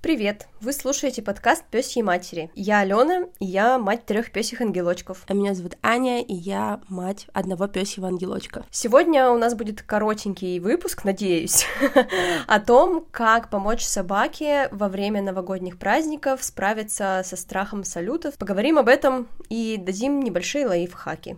Привет! Вы слушаете подкаст Пёсьей матери. Я Алена, и я мать трех пёсих ангелочков. А меня зовут Аня, и я мать одного пёсьего ангелочка. Сегодня у нас будет коротенький выпуск, надеюсь, о том, как помочь собаке во время новогодних праздников справиться со страхом салютов. Поговорим об этом и дадим небольшие лайфхаки.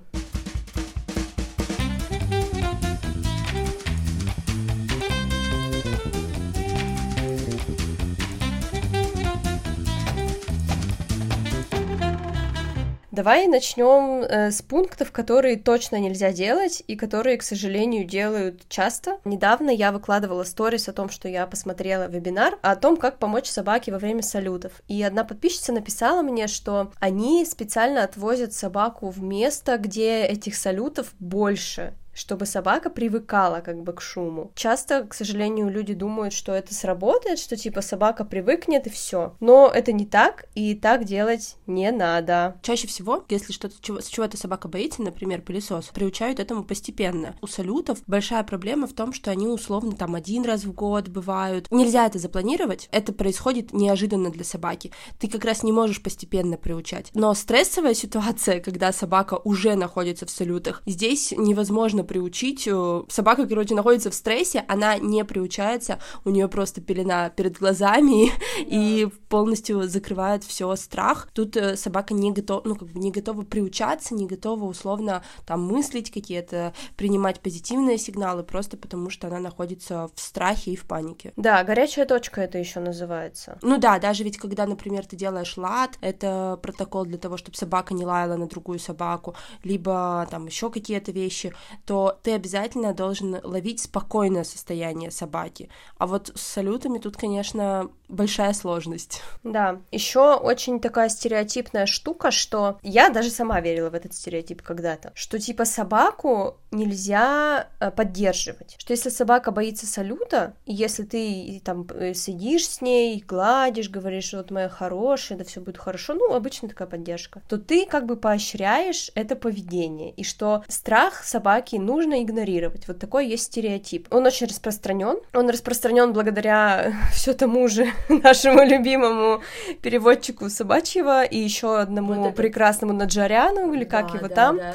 Давай начнем э, с пунктов, которые точно нельзя делать и которые, к сожалению, делают часто. Недавно я выкладывала сторис о том, что я посмотрела вебинар о том, как помочь собаке во время салютов. И одна подписчица написала мне, что они специально отвозят собаку в место, где этих салютов больше, чтобы собака привыкала как бы к шуму. Часто, к сожалению, люди думают, что это сработает, что типа собака привыкнет и все. Но это не так, и так делать не надо. Чаще всего, если что-то с чего эта собака боится, например, пылесос, приучают этому постепенно. У салютов большая проблема в том, что они условно там один раз в год бывают. Нельзя это запланировать, это происходит неожиданно для собаки. Ты как раз не можешь постепенно приучать. Но стрессовая ситуация, когда собака уже находится в салютах, здесь невозможно приучить. Э, собака, короче, находится в стрессе, она не приучается, у нее просто пелена перед глазами да. и полностью закрывает все страх. Тут э, собака не готова, ну, как бы не готова приучаться, не готова условно там мыслить какие-то, принимать позитивные сигналы, просто потому что она находится в страхе и в панике. Да, горячая точка это еще называется. Ну да, даже ведь когда, например, ты делаешь лад, это протокол для того, чтобы собака не лаяла на другую собаку, либо там еще какие-то вещи, то ты обязательно должен ловить спокойное состояние собаки. А вот с салютами тут, конечно, большая сложность. Да, еще очень такая стереотипная штука, что я даже сама верила в этот стереотип когда-то, что типа собаку нельзя э, поддерживать, что если собака боится салюта, и если ты там э, сидишь с ней, гладишь, говоришь, вот моя хорошая, да все будет хорошо, ну, обычно такая поддержка, то ты как бы поощряешь это поведение, и что страх собаки нужно игнорировать. Вот такой есть стереотип. Он очень распространен. Он распространен благодаря все тому же нашему любимому переводчику собачьего и еще одному вот прекрасному Наджаряну, или как да, его да, там. Да.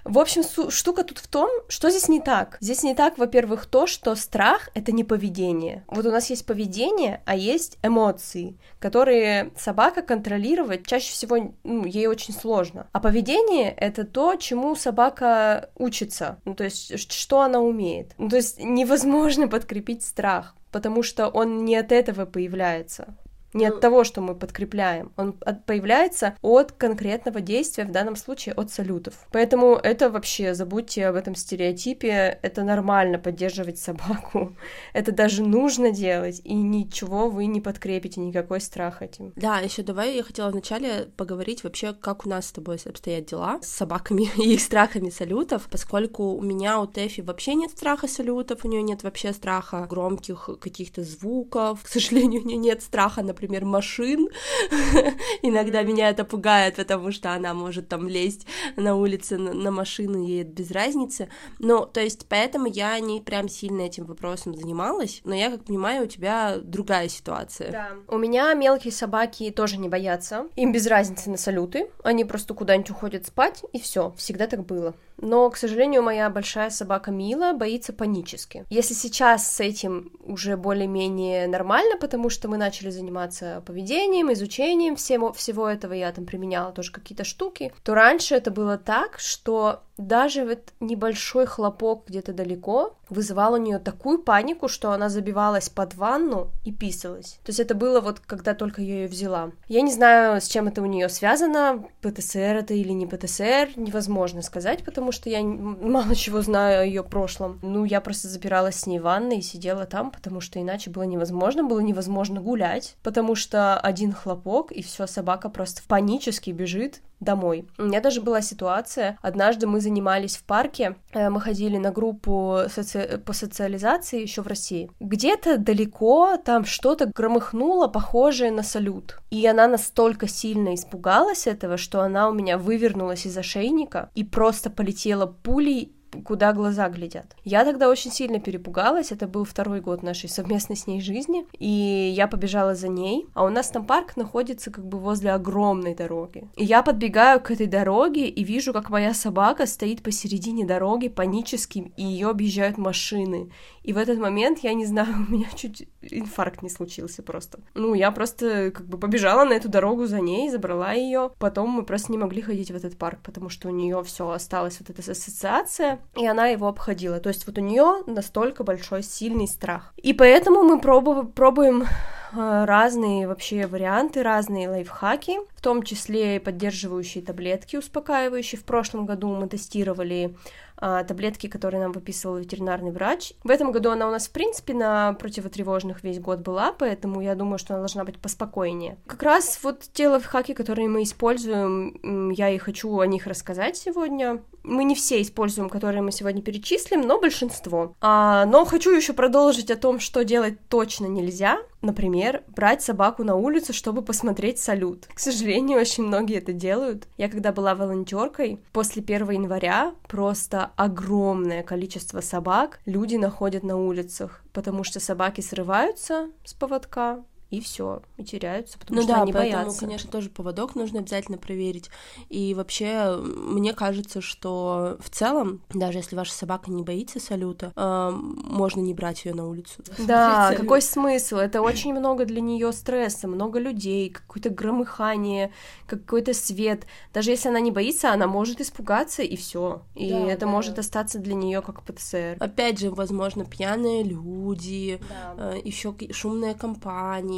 В общем, штука тут в том, что здесь не так. Здесь не так, во-первых, то, что страх — это не поведение. Вот у нас есть поведение, а есть эмоции, которые собака контролировать чаще всего ну, ей очень сложно. А поведение — это то, чему собака учится, ну, то есть что она умеет. Ну, то есть невозможно подкрепить страх потому что он не от этого появляется не ну, от того, что мы подкрепляем. Он от, появляется от конкретного действия, в данном случае от салютов. Поэтому это вообще, забудьте об этом стереотипе, это нормально поддерживать собаку. Это даже нужно делать, и ничего вы не подкрепите, никакой страх этим. Да, еще давай я хотела вначале поговорить вообще, как у нас с тобой обстоят дела с собаками и их страхами салютов, поскольку у меня, у Тэфи вообще нет страха салютов, у нее нет вообще страха громких каких-то звуков, к сожалению, у нее нет страха, например, например, машин. Иногда меня это пугает, потому что она может там лезть на улице на, на машину, ей без разницы. Ну, то есть, поэтому я не прям сильно этим вопросом занималась, но я, как понимаю, у тебя другая ситуация. Да. У меня мелкие собаки тоже не боятся. Им без разницы на салюты. Они просто куда-нибудь уходят спать, и все. Всегда так было. Но, к сожалению, моя большая собака Мила боится панически. Если сейчас с этим уже более-менее нормально, потому что мы начали заниматься поведением, изучением всего, всего этого, я там применяла тоже какие-то штуки, то раньше это было так, что даже вот небольшой хлопок где-то далеко вызывал у нее такую панику, что она забивалась под ванну и писалась. То есть это было вот когда только я ее взяла. Я не знаю, с чем это у нее связано, ПТСР это или не ПТСР, невозможно сказать, потому что я мало чего знаю о ее прошлом. Ну, я просто забиралась с ней в ванной и сидела там, потому что иначе было невозможно, было невозможно гулять, потому что один хлопок, и все, собака просто панически бежит домой. У меня даже была ситуация, однажды мы занимались в парке, э, мы ходили на группу соци... по социализации еще в России. Где-то далеко там что-то громыхнуло, похожее на салют. И она настолько сильно испугалась этого, что она у меня вывернулась из ошейника и просто полетела пулей куда глаза глядят. Я тогда очень сильно перепугалась, это был второй год нашей совместной с ней жизни, и я побежала за ней, а у нас там парк находится как бы возле огромной дороги. И я подбегаю к этой дороге и вижу, как моя собака стоит посередине дороги панически, и ее объезжают машины. И в этот момент, я не знаю, у меня чуть инфаркт не случился просто. Ну, я просто как бы побежала на эту дорогу за ней, забрала ее. Потом мы просто не могли ходить в этот парк, потому что у нее все осталось вот эта ассоциация, и она его обходила. То есть вот у нее настолько большой сильный страх. И поэтому мы пробуем, пробуем э, разные вообще варианты, разные лайфхаки, в том числе и поддерживающие таблетки, успокаивающие. В прошлом году мы тестировали таблетки, которые нам выписывал ветеринарный врач. В этом году она у нас, в принципе, на противотревожных весь год была, поэтому я думаю, что она должна быть поспокойнее. Как раз вот те лайфхаки, которые мы используем, я и хочу о них рассказать сегодня. Мы не все используем, которые мы сегодня перечислим, но большинство. А, но хочу еще продолжить о том, что делать точно нельзя. Например, брать собаку на улицу, чтобы посмотреть салют. К сожалению, очень многие это делают. Я когда была волонтеркой, после 1 января просто огромное количество собак люди находят на улицах, потому что собаки срываются с поводка, и все, и теряются, потому ну что да, они поэтому, боятся. конечно, тоже поводок нужно обязательно проверить. И вообще, мне кажется, что в целом, даже если ваша собака не боится салюта, э, можно не брать ее на улицу. Да, какой смысл? Это очень много для нее стресса, много людей, какое-то громыхание, какой-то свет. Даже если она не боится, она может испугаться и все. И Да, это да. может остаться для нее как ПТСР. Опять же, возможно, пьяные люди, Да. еще шумные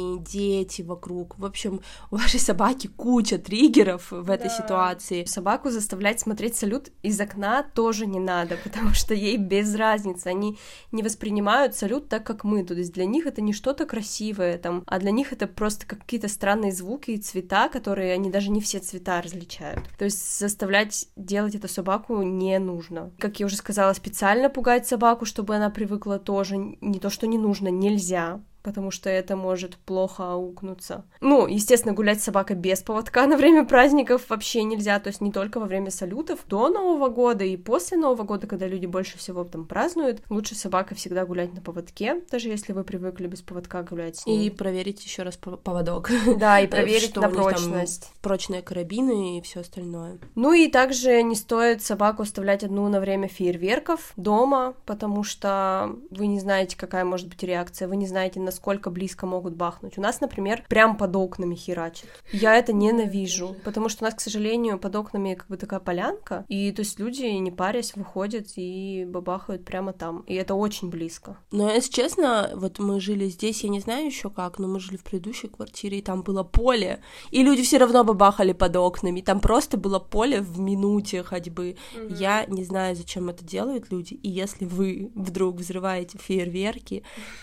компании, дети вокруг. В общем, у вашей собаки куча триггеров в этой Да. ситуации. Собаку заставлять смотреть салют из окна тоже не надо, потому что ей без разницы. Они не воспринимают салют так, как мы. То есть для них это не что-то красивое, там, а для них это просто какие-то странные звуки и цвета, которые они даже не все цвета различают. То есть заставлять делать эту собаку не нужно. Как я уже сказала, специально пугать собаку, чтобы она привыкла тоже не то, что не нужно, нельзя потому что это может плохо аукнуться. Ну, естественно, гулять с собакой без поводка на время праздников вообще нельзя, то есть не только во время салютов, до Нового года и после Нового года, когда люди больше всего там празднуют, лучше с собакой всегда гулять на поводке, даже если вы привыкли без поводка гулять с И ней. проверить еще раз пов- поводок. Да, и проверить что на прочность. Прочные карабины и все остальное. Ну и также не стоит собаку оставлять одну на время фейерверков дома, потому что вы не знаете, какая может быть реакция, вы не знаете, насколько близко могут бахнуть. У нас, например, прям под окнами херачит. Я это ненавижу, потому что у нас, к сожалению, под окнами как бы такая полянка, и то есть люди, не парясь, выходят и бабахают прямо там, и это очень близко. Но если честно, вот мы жили здесь, я не знаю еще как, но мы жили в предыдущей квартире, и там было поле, и люди все равно бабахали под окнами, там просто было поле в минуте ходьбы. Я не знаю, зачем это делают люди, и если вы вдруг взрываете фейерверки,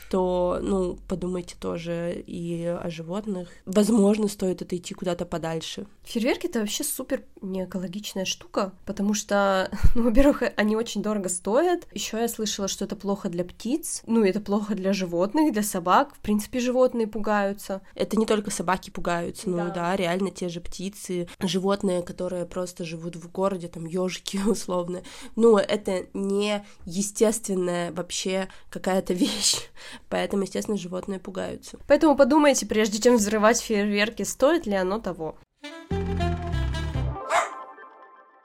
то, ну, подумайте тоже и о животных. Возможно, стоит отойти куда-то подальше. Фейерверки это вообще супер не экологичная штука, потому что, ну, во-первых, они очень дорого стоят. Еще я слышала, что это плохо для птиц, ну, это плохо для животных, для собак. В принципе, животные пугаются. Это не только собаки пугаются, ну Да. да, реально те же птицы, животные, которые просто живут в городе, там ежики условно. Ну, это не естественная вообще какая-то вещь. Поэтому, естественно, животные пугаются. Поэтому подумайте, прежде чем взрывать фейерверки, стоит ли оно того.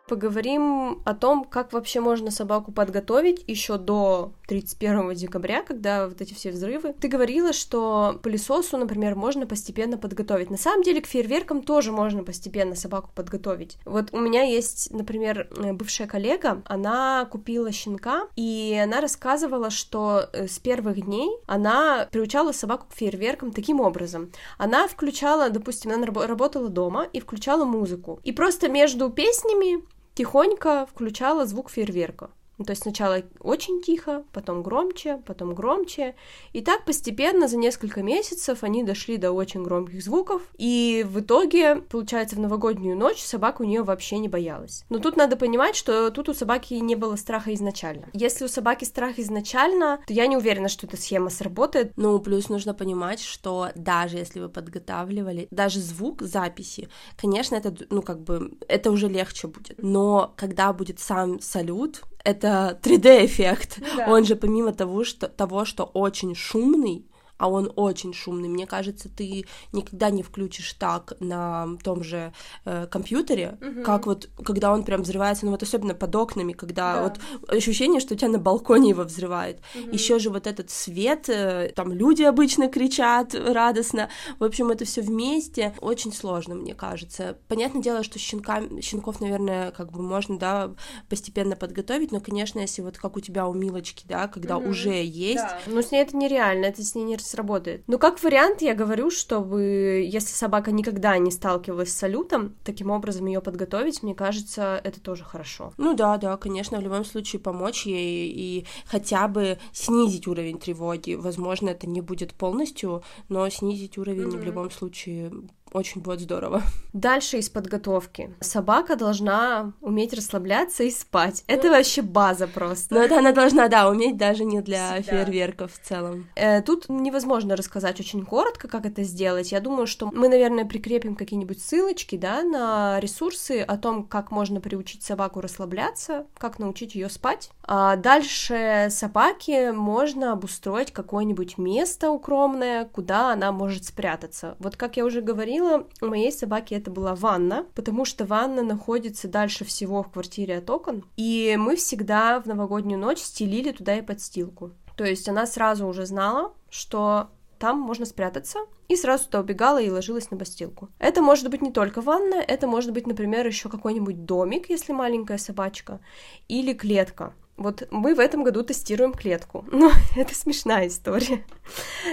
Поговорим о том, как вообще можно собаку подготовить еще до 31 декабря, когда вот эти все взрывы. Ты говорила, что пылесосу, например, можно постепенно подготовить. На самом деле к фейерверкам тоже можно постепенно собаку подготовить. Вот у меня есть, например, э, бывшая коллега, она купила щенка, и она рассказывала, что э, с первых дней она приучала собаку к фейерверкам таким образом. Она включала, допустим, она рабо- работала дома и включала музыку. И просто между песнями тихонько включала звук фейерверка. Ну, то есть сначала очень тихо, потом громче, потом громче. И так постепенно за несколько месяцев они дошли до очень громких звуков. И в итоге, получается, в новогоднюю ночь собака у нее вообще не боялась. Но тут надо понимать, что тут у собаки не было страха изначально. Если у собаки страх изначально, то я не уверена, что эта схема сработает. Ну, плюс нужно понимать, что даже если вы подготавливали, даже звук записи, конечно, это, ну, как бы, это уже легче будет. Но когда будет сам салют, это 3D-эффект. Ну да. Он же помимо того что, того, что очень шумный, а он очень шумный. Мне кажется, ты никогда не включишь так на том же э, компьютере, Мгм. как вот когда он прям взрывается, ну вот особенно под окнами, когда Да. вот ощущение, что у тебя на балконе его взрывает. Мгм. Еще же вот этот свет, э, там люди обычно кричат радостно. В общем, это все вместе очень сложно, мне кажется. Понятное дело, что щенкам, щенков, наверное, как бы можно, да, постепенно подготовить, но, конечно, если вот как у тебя у Милочки, да, когда Мгм. уже есть, Да. Ну, с ней это нереально, это с ней не сработает. Ну, как вариант, я говорю, чтобы если собака никогда не сталкивалась с салютом, таким образом ее подготовить, мне кажется, это тоже хорошо. Ну да, да, конечно, в любом случае помочь ей и хотя бы снизить уровень тревоги. Возможно, это не будет полностью, но снизить уровень в Мгм. любом случае очень будет здорово. Дальше из подготовки. Собака должна уметь расслабляться и спать. Это вообще база просто. Но это она должна, да, уметь даже не для Всегда. фейерверков в целом. Э, Тут невозможно рассказать очень коротко, как это сделать. Я думаю, что мы, наверное, прикрепим какие-нибудь ссылочки, да, на ресурсы о том, как можно приучить собаку расслабляться, как научить ее спать. А дальше собаке можно обустроить какое-нибудь место укромное, куда она может спрятаться. Вот как я уже говорила, у моей собаки это была ванна, потому что ванна находится дальше всего в квартире от окон, и мы всегда в новогоднюю ночь стелили туда и подстилку. То есть она сразу уже знала, что там можно спрятаться, и сразу туда убегала и ложилась на постилку. Это может быть не только ванна, это может быть, например, еще какой-нибудь домик, если маленькая собачка, или клетка. Вот мы в этом году тестируем клетку. Ну, это смешная история.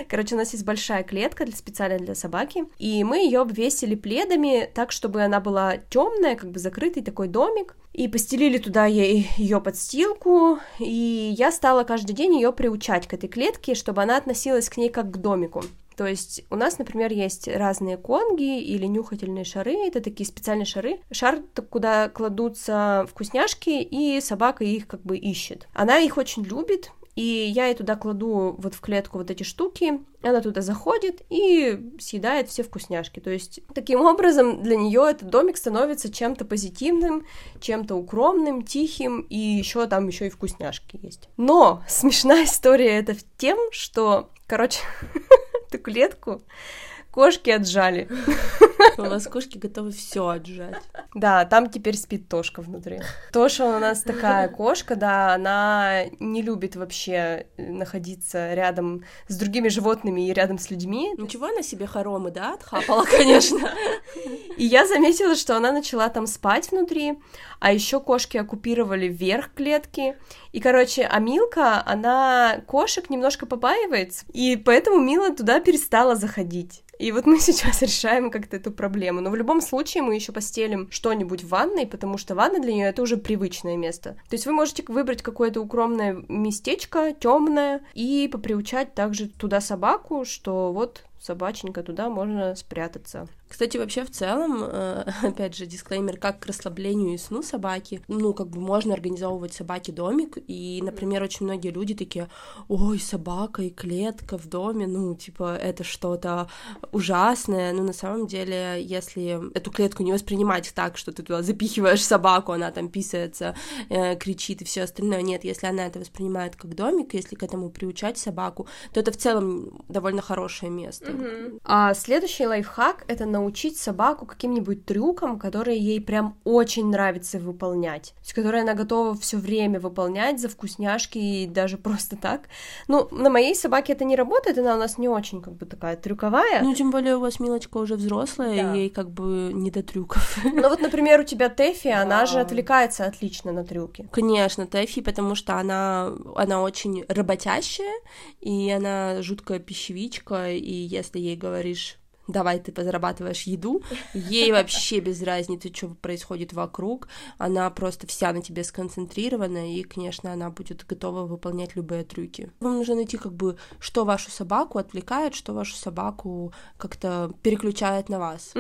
Короче, у нас есть большая клетка для, специально для собаки, и мы ее обвесили пледами так, чтобы она была темная, как бы закрытый такой домик, и постелили туда ей ее подстилку, и я стала каждый день ее приучать к этой клетке, чтобы она относилась к ней как к домику. То есть у нас, например, есть разные конги или нюхательные шары. Это такие специальные шары. Шар, куда кладутся вкусняшки, и собака их как бы ищет. Она их очень любит, и я ей туда кладу вот в клетку вот эти штуки, она туда заходит и съедает все вкусняшки. То есть таким образом для нее этот домик становится чем-то позитивным, чем-то укромным, тихим, и еще там еще и вкусняшки есть. Но смешная история это в тем, что, короче, эту клетку кошки отжали. У вас кошки готовы все отжать. Да, там теперь спит Тошка внутри. Тоша у нас такая кошка, да, она не любит вообще находиться рядом с другими животными и рядом с людьми. Ничего она себе хоромы, да, отхапала, конечно. И я заметила, что она начала там спать внутри, а еще кошки оккупировали верх клетки. И, короче, а Милка, она кошек немножко побаивается, и поэтому Мила туда перестала заходить. И вот мы сейчас решаем как-то эту проблему. Но в любом случае мы еще постелим что-нибудь в ванной, потому что ванна для нее это уже привычное место. То есть вы можете выбрать какое-то укромное местечко, темное, и поприучать также туда собаку, что вот собаченька, туда можно спрятаться. Кстати, вообще в целом, э, опять же, дисклеймер, как к расслаблению и сну собаки, ну, как бы можно организовывать собаке домик, и, например, очень многие люди такие, ой, собака и клетка в доме, ну, типа, это что-то ужасное, но на самом деле, если эту клетку не воспринимать так, что ты туда запихиваешь собаку, она там писается, э, кричит и все остальное, нет, если она это воспринимает как домик, если к этому приучать собаку, то это в целом довольно хорошее место. А следующий лайфхак — это научить собаку каким-нибудь трюкам, которые ей прям очень нравится выполнять, то есть которые она готова все время выполнять за вкусняшки и даже просто так. Ну, на моей собаке это не работает, она у нас не очень как бы такая трюковая. Ну, тем более у вас Милочка уже взрослая, Да. и ей как бы не до трюков. Но вот, например, у тебя Тэфи, она же отвлекается отлично на трюки. Конечно, Тэфи, потому что она, она очень работящая, и она жуткая пищевичка, и если ей говоришь давай ты позарабатываешь еду, ей вообще без разницы, что происходит вокруг, она просто вся на тебе сконцентрирована, и, конечно, она будет готова выполнять любые трюки. Вам нужно найти, как бы, что вашу собаку отвлекает, что вашу собаку как-то переключает на вас.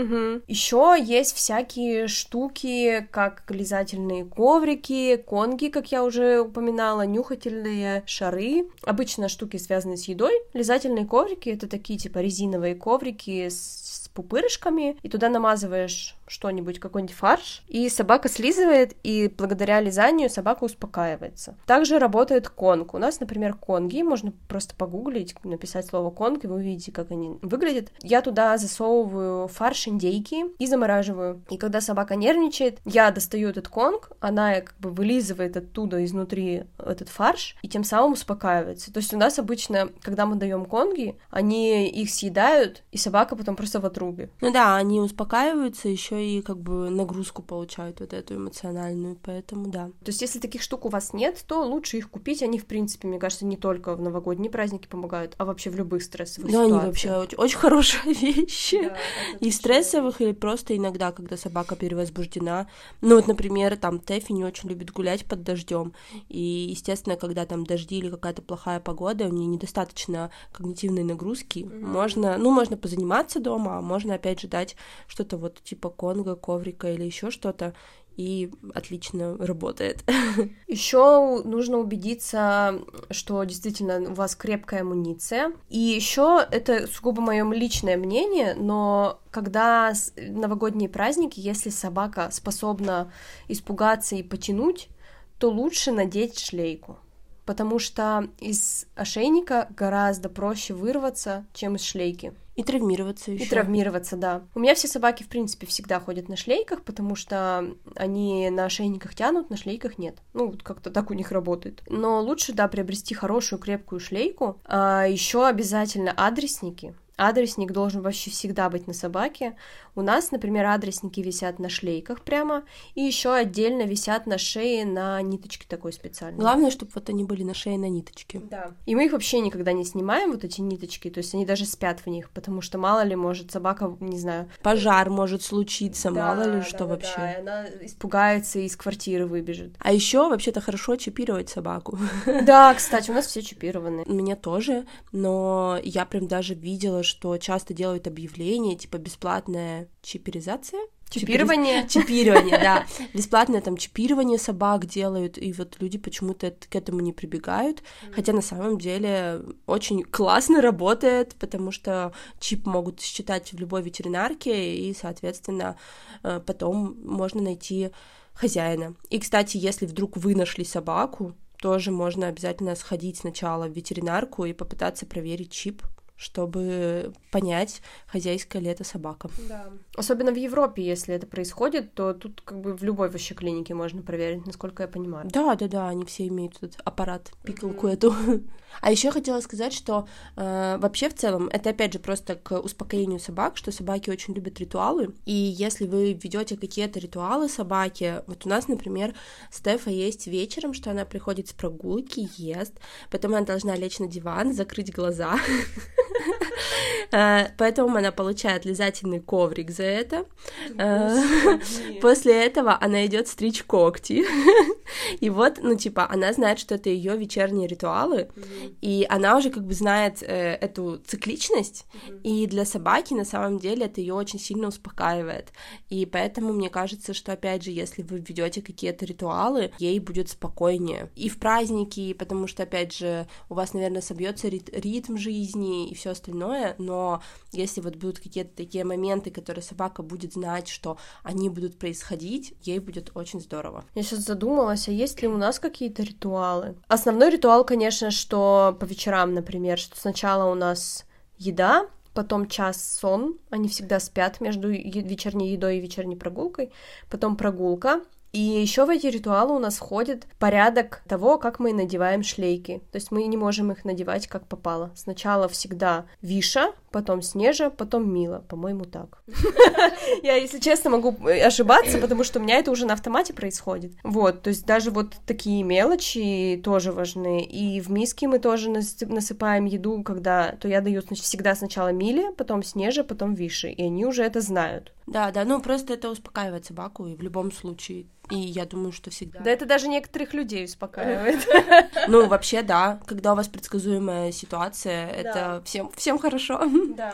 Еще есть всякие штуки, как лизательные коврики, конги, как я уже упоминала, нюхательные шары. Обычно штуки, связанные с едой. Лизательные коврики — это такие типа резиновые коврики с пупырышками, и туда намазываешь что-нибудь, какой-нибудь фарш, и собака слизывает, и благодаря лизанию собака успокаивается. Также работает конг. У нас, например, конги, можно просто погуглить, написать слово конг, и вы увидите, как они выглядят. Я туда засовываю фарш индейки и замораживаю. И когда собака нервничает, я достаю этот конг, она как бы вылизывает оттуда изнутри этот фарш, и тем самым успокаивается. То есть у нас обычно, когда мы даем конги, они их съедают, и собака потом просто в отрубе. Ну да, они успокаиваются еще и как бы нагрузку получают вот эту эмоциональную, поэтому да. То есть если таких штук у вас нет, то лучше их купить. Они, в принципе, мне кажется, не только в новогодние праздники помогают, а вообще в любых стрессовых да, ситуациях. они вообще очень, очень хорошие вещи. Да, и стрессовых, или просто иногда, когда собака перевозбуждена. Ну вот, например, там Тэфи не очень любит гулять под дождем. И, естественно, когда там дожди или какая-то плохая погода, у нее недостаточно когнитивной нагрузки. Mm-hmm. Можно, ну, можно позаниматься дома, а можно опять же дать что-то вот типа конга, коврика или еще что-то, и отлично работает. Еще нужно убедиться, что действительно у вас крепкая амуниция. И еще это сугубо мое личное мнение, но когда новогодние праздники, если собака способна испугаться и потянуть, то лучше надеть шлейку потому что из ошейника гораздо проще вырваться, чем из шлейки. И травмироваться еще. И травмироваться, да. У меня все собаки, в принципе, всегда ходят на шлейках, потому что они на ошейниках тянут, на шлейках нет. Ну, вот как-то так у них работает. Но лучше, да, приобрести хорошую крепкую шлейку. А еще обязательно адресники. Адресник должен вообще всегда быть на собаке. У нас, например, адресники висят на шлейках прямо, и еще отдельно висят на шее на ниточке такой специальной. Главное, чтобы вот они были на шее на ниточке. Да. И мы их вообще никогда не снимаем, вот эти ниточки, то есть они даже спят в них, потому что мало ли, может, собака, не знаю... Пожар может случиться, да, мало ли да, что да, вообще. Да, и она испугается и из квартиры выбежит. А еще вообще-то хорошо чипировать собаку. Да, кстати, у нас все чипированы. У меня тоже, но я прям даже видела, что часто делают объявления, типа бесплатная чиперизация. Чипирование. Чипирование, да. Бесплатное там чипирование собак делают, и вот люди почему-то к этому не прибегают, хотя на самом деле очень классно работает, потому что чип могут считать в любой ветеринарке, и, соответственно, э, потом можно найти хозяина. И, кстати, если вдруг вы нашли собаку, тоже можно обязательно сходить сначала в ветеринарку и попытаться проверить чип, чтобы понять, хозяйская ли это собака. Да. Особенно в Европе, если это происходит, то тут как бы в любой вообще клинике можно проверить, насколько я понимаю. Да, да, да, они все имеют этот аппарат, пикалку mm-hmm. эту. А еще хотела сказать, что э, вообще в целом это опять же просто к успокоению собак, что собаки очень любят ритуалы. И если вы ведете какие-то ритуалы собаки, вот у нас, например, Стефа есть вечером, что она приходит с прогулки, ест, потом она должна лечь на диван, закрыть глаза. Э, поэтому она получает лизательный коврик за это. Э, после этого она идет стричь когти. И вот, ну, типа, она знает, что это ее вечерние ритуалы, и она уже как бы знает э, эту цикличность, и для собаки на самом деле это ее очень сильно успокаивает. И поэтому мне кажется, что опять же, если вы ведете какие-то ритуалы, ей будет спокойнее. И в праздники, потому что, опять же, у вас, наверное, собьется ритм жизни и все остальное, но если вот будут какие-то такие моменты, которые собака будет знать, что они будут происходить, ей будет очень здорово. Я сейчас задумалась, а есть ли у нас какие-то ритуалы? Основной ритуал, конечно, что по вечерам, например, что сначала у нас еда, потом час сон, они всегда спят между вечерней едой и вечерней прогулкой, потом прогулка, и еще в эти ритуалы у нас входит порядок того, как мы надеваем шлейки. То есть мы не можем их надевать как попало. Сначала всегда Виша, потом Снежа, потом Мила. По-моему, так. Я, если честно, могу ошибаться, потому что у меня это уже на автомате происходит. Вот, то есть даже вот такие мелочи тоже важны. И в миске мы тоже насыпаем еду, когда то я даю всегда сначала Миле, потом Снеже, потом Више. И они уже это знают. Да, да, ну просто это успокаивает собаку, и в любом случае. И я думаю, что всегда. Да, это даже некоторых людей успокаивает. Ну, вообще, да. Когда у вас предсказуемая ситуация, это всем, всем хорошо. Да.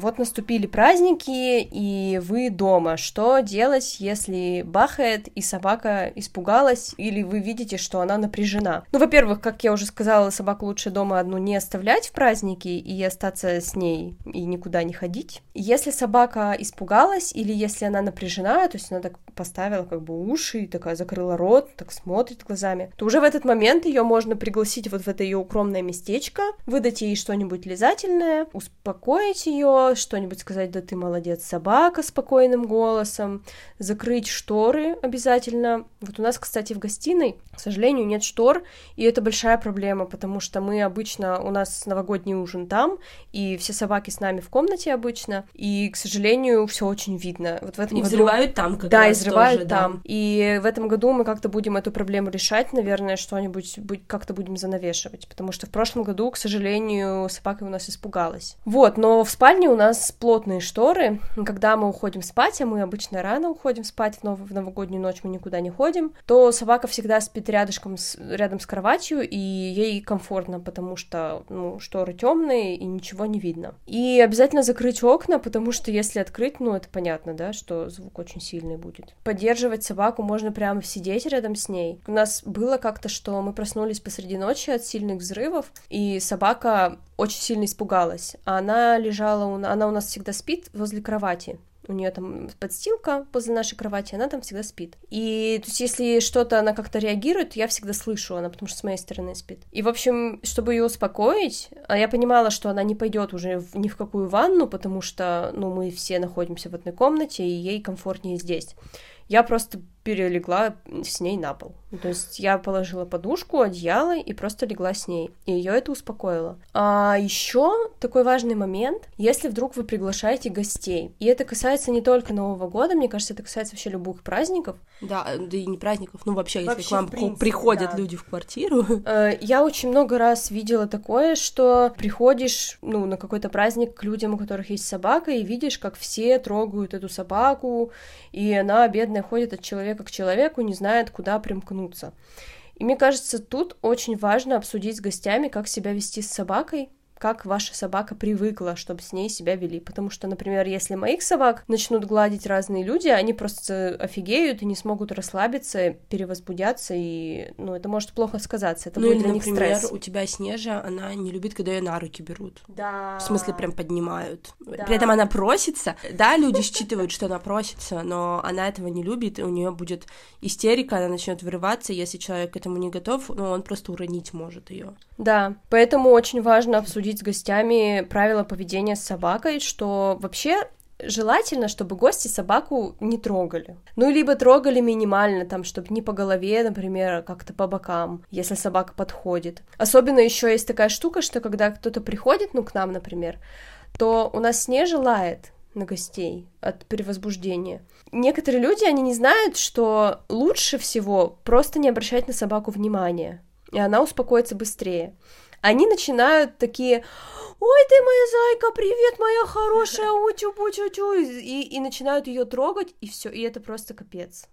Вот наступили праздники, и вы дома. Что делать, если бахает, и собака испугалась, или вы видите, что она напряжена? Ну, во-первых, как я уже сказала, собаку лучше дома одну не оставлять в праздники и остаться с ней и никуда не ходить. Если собака испугалась, или если она напряжена, то есть она так поставила как бы уши, такая закрыла рот, так смотрит глазами, то уже в этот момент ее можно пригласить вот в это ее укромное местечко, выдать ей что-нибудь лизательное, успокоить ее, что-нибудь сказать, да ты молодец, собака, спокойным голосом, закрыть шторы обязательно. Вот у нас, кстати, в гостиной, к сожалению, нет штор, и это большая проблема, потому что мы обычно, у нас новогодний ужин там, и все собаки с нами в комнате обычно, и, к сожалению, все очень видно. Вот в этом и году... взрывают там как Да, раз и взрывают тоже, там. да. И в этом году мы как-то будем эту проблему решать, наверное, что-нибудь будь- как-то будем занавешивать, потому что в прошлом году, к сожалению, собака у нас испугалась. Вот, но в спальне у нас плотные шторы. Когда мы уходим спать, а мы обычно рано уходим спать, в, нов- в новогоднюю ночь мы никуда не ходим, то собака всегда спит рядышком с, рядом с кроватью, и ей комфортно, потому что ну, шторы темные и ничего не видно. И обязательно закрыть окна, потому что если открыть, ну это понятно, да, что звук очень сильный будет. Поддерживать собаку можно прямо сидеть рядом с ней. У нас было как-то, что мы проснулись посреди ночи от сильных взрывов, и собака очень сильно испугалась. А она лежала, у- она у нас всегда спит возле кровати. У нее там подстилка возле нашей кровати, она там всегда спит. И то есть, если что-то она как-то реагирует, я всегда слышу, она потому что с моей стороны спит. И, в общем, чтобы ее успокоить, а я понимала, что она не пойдет уже в- ни в какую ванну, потому что, ну, мы все находимся в одной комнате, и ей комфортнее здесь. Я просто перелегла с ней на пол. Ну, То есть я положила подушку, одеяло и просто легла с ней. И ее это успокоило. А еще такой важный момент, если вдруг вы приглашаете гостей. И это касается не только Нового года, мне кажется, это касается вообще любых праздников. Да, да и не праздников, ну вообще, если Вообще, к вам принципе, приходят да. люди в квартиру, Э, Я очень много раз видела такое, что приходишь, ну, на какой-то праздник к людям, у которых есть собака, и видишь, как все трогают эту собаку, и она, бедная, ходит от человека к человеку, не знает, куда примкнуться. И мне кажется, тут очень важно обсудить с гостями, как себя вести с собакой, как ваша собака привыкла, чтобы с ней себя вели. Потому что, например, если моих собак начнут гладить разные люди, они просто офигеют и не смогут расслабиться, перевозбудятся, и, ну, это может плохо сказаться. Это ну будет или, для них например, стресс. у тебя Снежа, она не любит, когда ее на руки берут. Да. В смысле, прям поднимают. Да. При этом она просится. Да, люди считывают, что она просится, но она этого не любит, и у нее будет истерика, она начнет вырываться, если человек к этому не готов, ну, он просто уронить может ее. Да, поэтому очень важно обсудить с гостями правила поведения с собакой, что вообще желательно, чтобы гости собаку не трогали. Ну, либо трогали минимально, там, чтобы не по голове, например, а как-то по бокам, если собака подходит. Особенно еще есть такая штука, что когда кто-то приходит, ну, к нам, например, то у нас Снежа лает на гостей от перевозбуждения. Некоторые люди, они не знают, что лучше всего просто не обращать на собаку внимания, и она успокоится быстрее. Они начинают такие, ой, ты моя зайка, привет, моя хорошая, утю пучу чу и, и начинают ее трогать, и все, и это просто капец.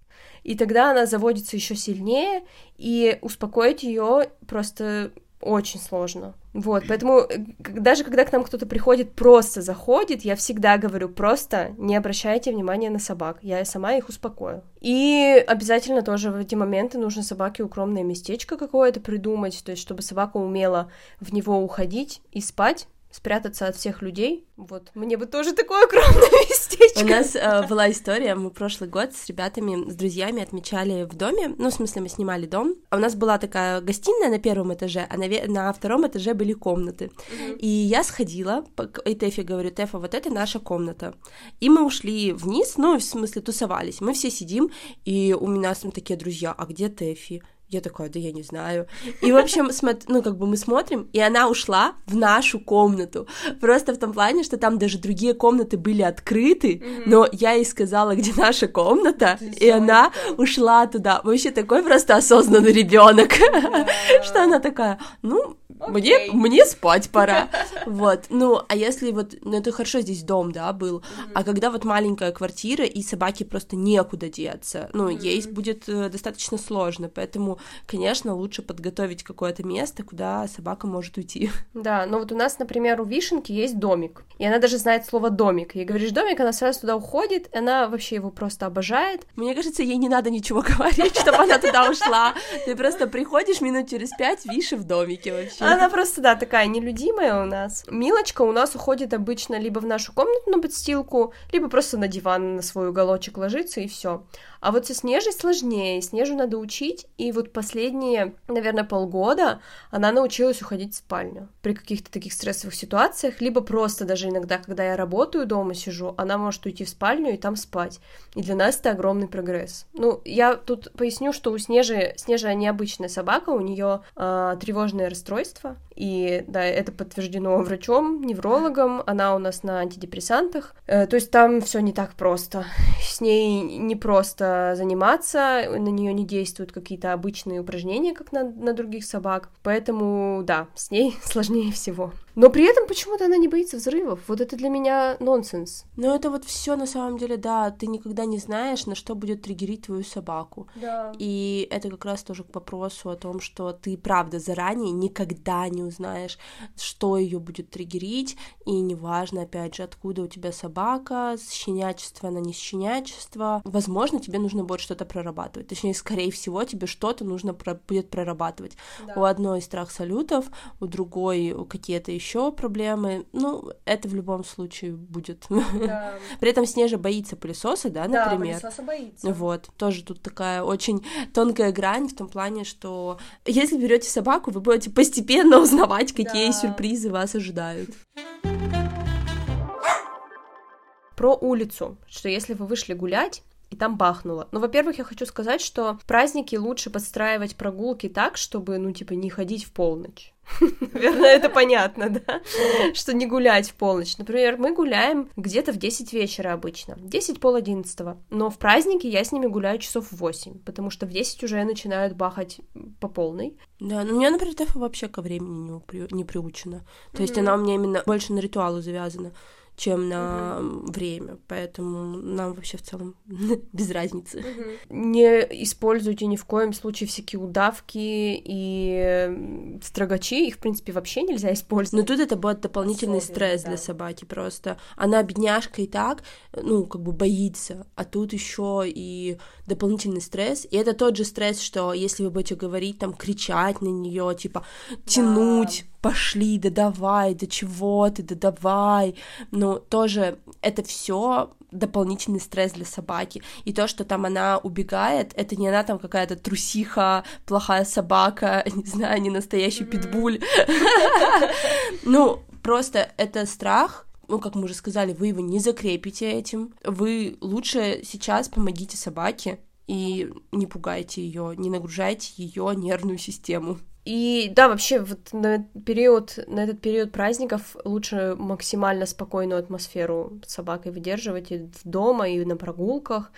И тогда она заводится еще сильнее, и успокоить ее просто очень сложно. Вот, поэтому э, даже когда к нам кто-то приходит, просто заходит, я всегда говорю, просто не обращайте внимания на собак, я сама их успокою. И обязательно тоже в эти моменты нужно собаке укромное местечко какое-то придумать, то есть чтобы собака умела в него уходить и спать, спрятаться от всех людей. Вот, мне бы тоже такое укромное местечко. У нас э, была история, мы прошлый год с ребятами, с друзьями отмечали в доме, ну, в смысле, мы снимали дом, а у нас была такая гостиная на первом этаже, а на, на втором этаже были комнаты. И я сходила, и Тэфи говорю, Тэфа, вот это наша комната. И мы ушли вниз, ну, в смысле, тусовались. Мы все сидим, и у меня там такие друзья, а где Тэфи? Я такая, да я не знаю. И, в общем, смот- ну, как бы мы смотрим, и она ушла в нашу комнату. Просто в том плане, что там даже другие комнаты были открыты, но я ей сказала, где наша комната, и она ушла туда. Вообще такой просто осознанный ребенок, что она такая, ну, мне, мне спать пора. Вот, ну, а если вот, ну, это хорошо, здесь дом, да, был, а когда вот маленькая квартира, и собаке просто некуда деться, ну, ей будет э, достаточно сложно, поэтому, конечно, лучше подготовить какое-то место, куда собака может уйти. Да, ну вот у нас, например, у Вишенки есть домик, и она даже знает слово домик. И говоришь домик, она сразу туда уходит, и она вообще его просто обожает. Мне кажется, ей не надо ничего говорить, чтобы она туда ушла. Ты просто приходишь минут через пять, Виши в домике вообще. Она просто, да, такая нелюдимая у нас. Милочка у нас уходит обычно либо в нашу комнату на подстилку, либо просто на диван на свой уголочек ложится, и все. А вот со Снежей сложнее, Снежу надо учить, и вот последние, наверное, полгода она научилась уходить в спальню при каких-то таких стрессовых ситуациях, либо просто даже иногда, когда я работаю дома, сижу, она может уйти в спальню и там спать. И для нас это огромный прогресс. Ну, я тут поясню, что у Снежи, Снежа необычная собака, у нее э, тревожное расстройство, и да, это подтверждено врачом, неврологом, она у нас на антидепрессантах, э, то есть там все не так просто. С ней не просто заниматься, на нее не действуют какие-то обычные упражнения, как на, на других собак, поэтому да, с ней сложнее всего. Но при этом почему-то она не боится взрывов. Вот это для меня нонсенс. Но это вот все на самом деле, да, ты никогда не знаешь, на что будет триггерить твою собаку. Да. И это как раз тоже к вопросу о том, что ты, правда, заранее никогда не узнаешь, что ее будет триггерить, и неважно, опять же, откуда у тебя собака, с щенячества на не щенячество. Возможно, тебе нужно будет что-то прорабатывать. Точнее, скорее всего, тебе что-то нужно про- будет прорабатывать. Да. У одной страх салютов, у другой какие-то еще еще проблемы. Ну, это в любом случае будет. Да. При этом Снежа боится пылесоса, да, например. Да, пылесоса боится. Вот, тоже тут такая очень тонкая грань в том плане, что если берете собаку, вы будете постепенно узнавать, какие да. сюрпризы вас ожидают. Про улицу, что если вы вышли гулять, и там бахнуло. Ну, во-первых, я хочу сказать, что праздники лучше подстраивать прогулки так, чтобы, ну, типа, не ходить в полночь. Наверное, это понятно, да? Что не гулять в полночь. Например, мы гуляем где-то в 10 вечера обычно. 10 пол одиннадцатого. Но в праздники я с ними гуляю часов в 8, потому что в 10 уже начинают бахать по полной. Да, но у меня, например, Тэфа вообще ко времени не, при... не приучена. То есть она у меня именно больше на ритуалу завязана чем на mm-hmm. время, поэтому нам вообще в целом без разницы. Mm-hmm. Не используйте ни в коем случае всякие удавки и строгачи, их, в принципе, вообще нельзя использовать. Но тут это будет дополнительный Условия, стресс да. для собаки просто. Она, бедняжка, и так, ну, как бы боится, а тут еще и дополнительный стресс, и это тот же стресс, что если вы будете говорить, там, кричать на нее, типа, тянуть, да пошли, да давай, да чего ты, да давай. Ну, тоже это все дополнительный стресс для собаки. И то, что там она убегает, это не она там какая-то трусиха, плохая собака, не знаю, не настоящий питбуль. Ну, просто это страх, ну, как мы уже сказали, вы его не закрепите этим. Вы лучше сейчас помогите собаке и не пугайте ее, не нагружайте ее нервную систему. И да, вообще вот на период, на этот период праздников лучше максимально спокойную атмосферу с собакой выдерживать и дома, и на прогулках.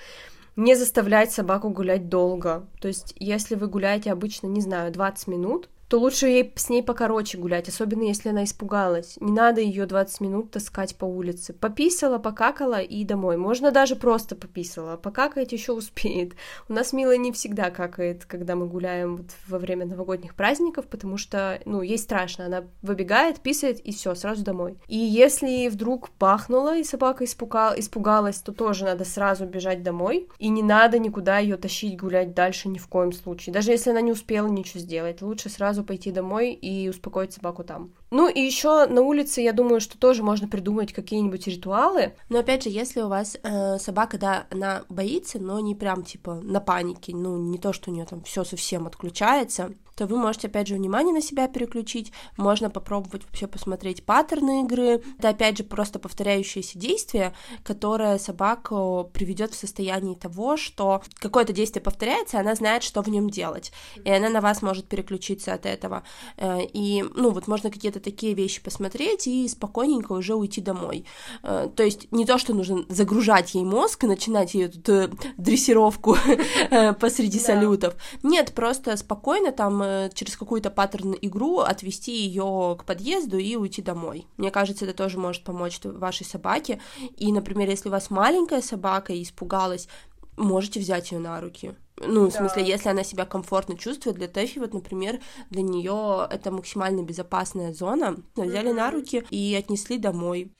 Не заставлять собаку гулять долго. То есть, если вы гуляете обычно, не знаю, 20 минут, то лучше ей с ней покороче гулять, особенно если она испугалась. Не надо ее 20 минут таскать по улице. Пописала, покакала и домой. Можно даже просто пописала. Покакать еще успеет. У нас Мила не всегда какает, когда мы гуляем вот во время новогодних праздников, потому что, ну, ей страшно. Она выбегает, писает и все, сразу домой. И если вдруг пахнуло и собака испугал, испугалась, то тоже надо сразу бежать домой. И не надо никуда ее тащить гулять дальше ни в коем случае. Даже если она не успела ничего сделать, лучше сразу сразу пойти домой и успокоить собаку там. Ну и еще на улице, я думаю, что тоже можно придумать какие-нибудь ритуалы. Но опять же, если у вас э, собака, да, она боится, но не прям типа на панике, ну не то, что у нее там все совсем отключается, то вы можете, опять же, внимание на себя переключить, можно попробовать вообще посмотреть паттерны игры. Это, опять же, просто повторяющееся действие, которое собаку приведет в состояние того, что какое-то действие повторяется, она знает, что в нем делать, и она на вас может переключиться от этого. Э, и, ну, вот можно какие-то такие вещи посмотреть и спокойненько уже уйти домой. Э, то есть не то, что нужно загружать ей мозг и начинать ее тут э, дрессировку посреди салютов. Нет, просто спокойно там э, через какую-то паттерн игру отвести ее к подъезду и уйти домой. Мне кажется, это тоже может помочь вашей собаке. И, например, если у вас маленькая собака и испугалась, можете взять ее на руки. Ну, в смысле, если она себя комфортно чувствует, для Тэфи, вот, например, для нее это максимально безопасная зона. Взяли mm-hmm. на руки и отнесли домой.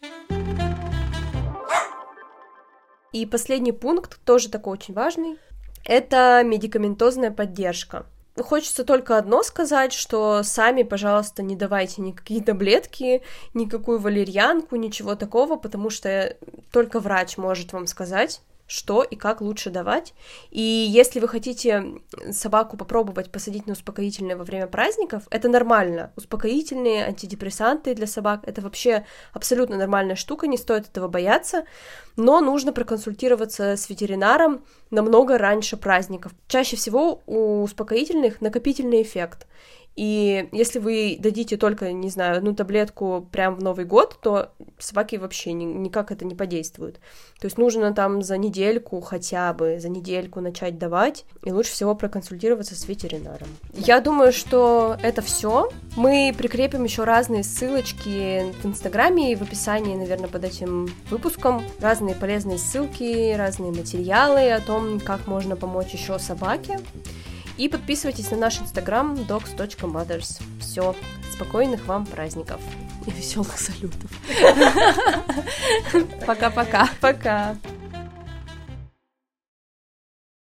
И последний пункт, тоже такой очень важный, это медикаментозная поддержка. Хочется только одно сказать, что сами, пожалуйста, не давайте никакие таблетки, никакую валерьянку, ничего такого, потому что только врач может вам сказать, что и как лучше давать. И если вы хотите собаку попробовать посадить на успокоительное во время праздников, это нормально. Успокоительные, антидепрессанты для собак — это вообще абсолютно нормальная штука, не стоит этого бояться, но нужно проконсультироваться с ветеринаром намного раньше праздников. Чаще всего у успокоительных накопительный эффект, и если вы дадите только, не знаю, одну таблетку прямо в Новый год, то собаки вообще ни, никак это не подействует. То есть нужно там за недельку хотя бы, за недельку начать давать, и лучше всего проконсультироваться с ветеринаром. Я думаю, что это все. Мы прикрепим еще разные ссылочки в Инстаграме и в описании, наверное, под этим выпуском. Разные полезные ссылки, разные материалы о том, как можно помочь еще собаке. И подписывайтесь на наш инстаграм dogs.mothers. Все, спокойных вам праздников. И веселых салютов. Пока-пока. Пока.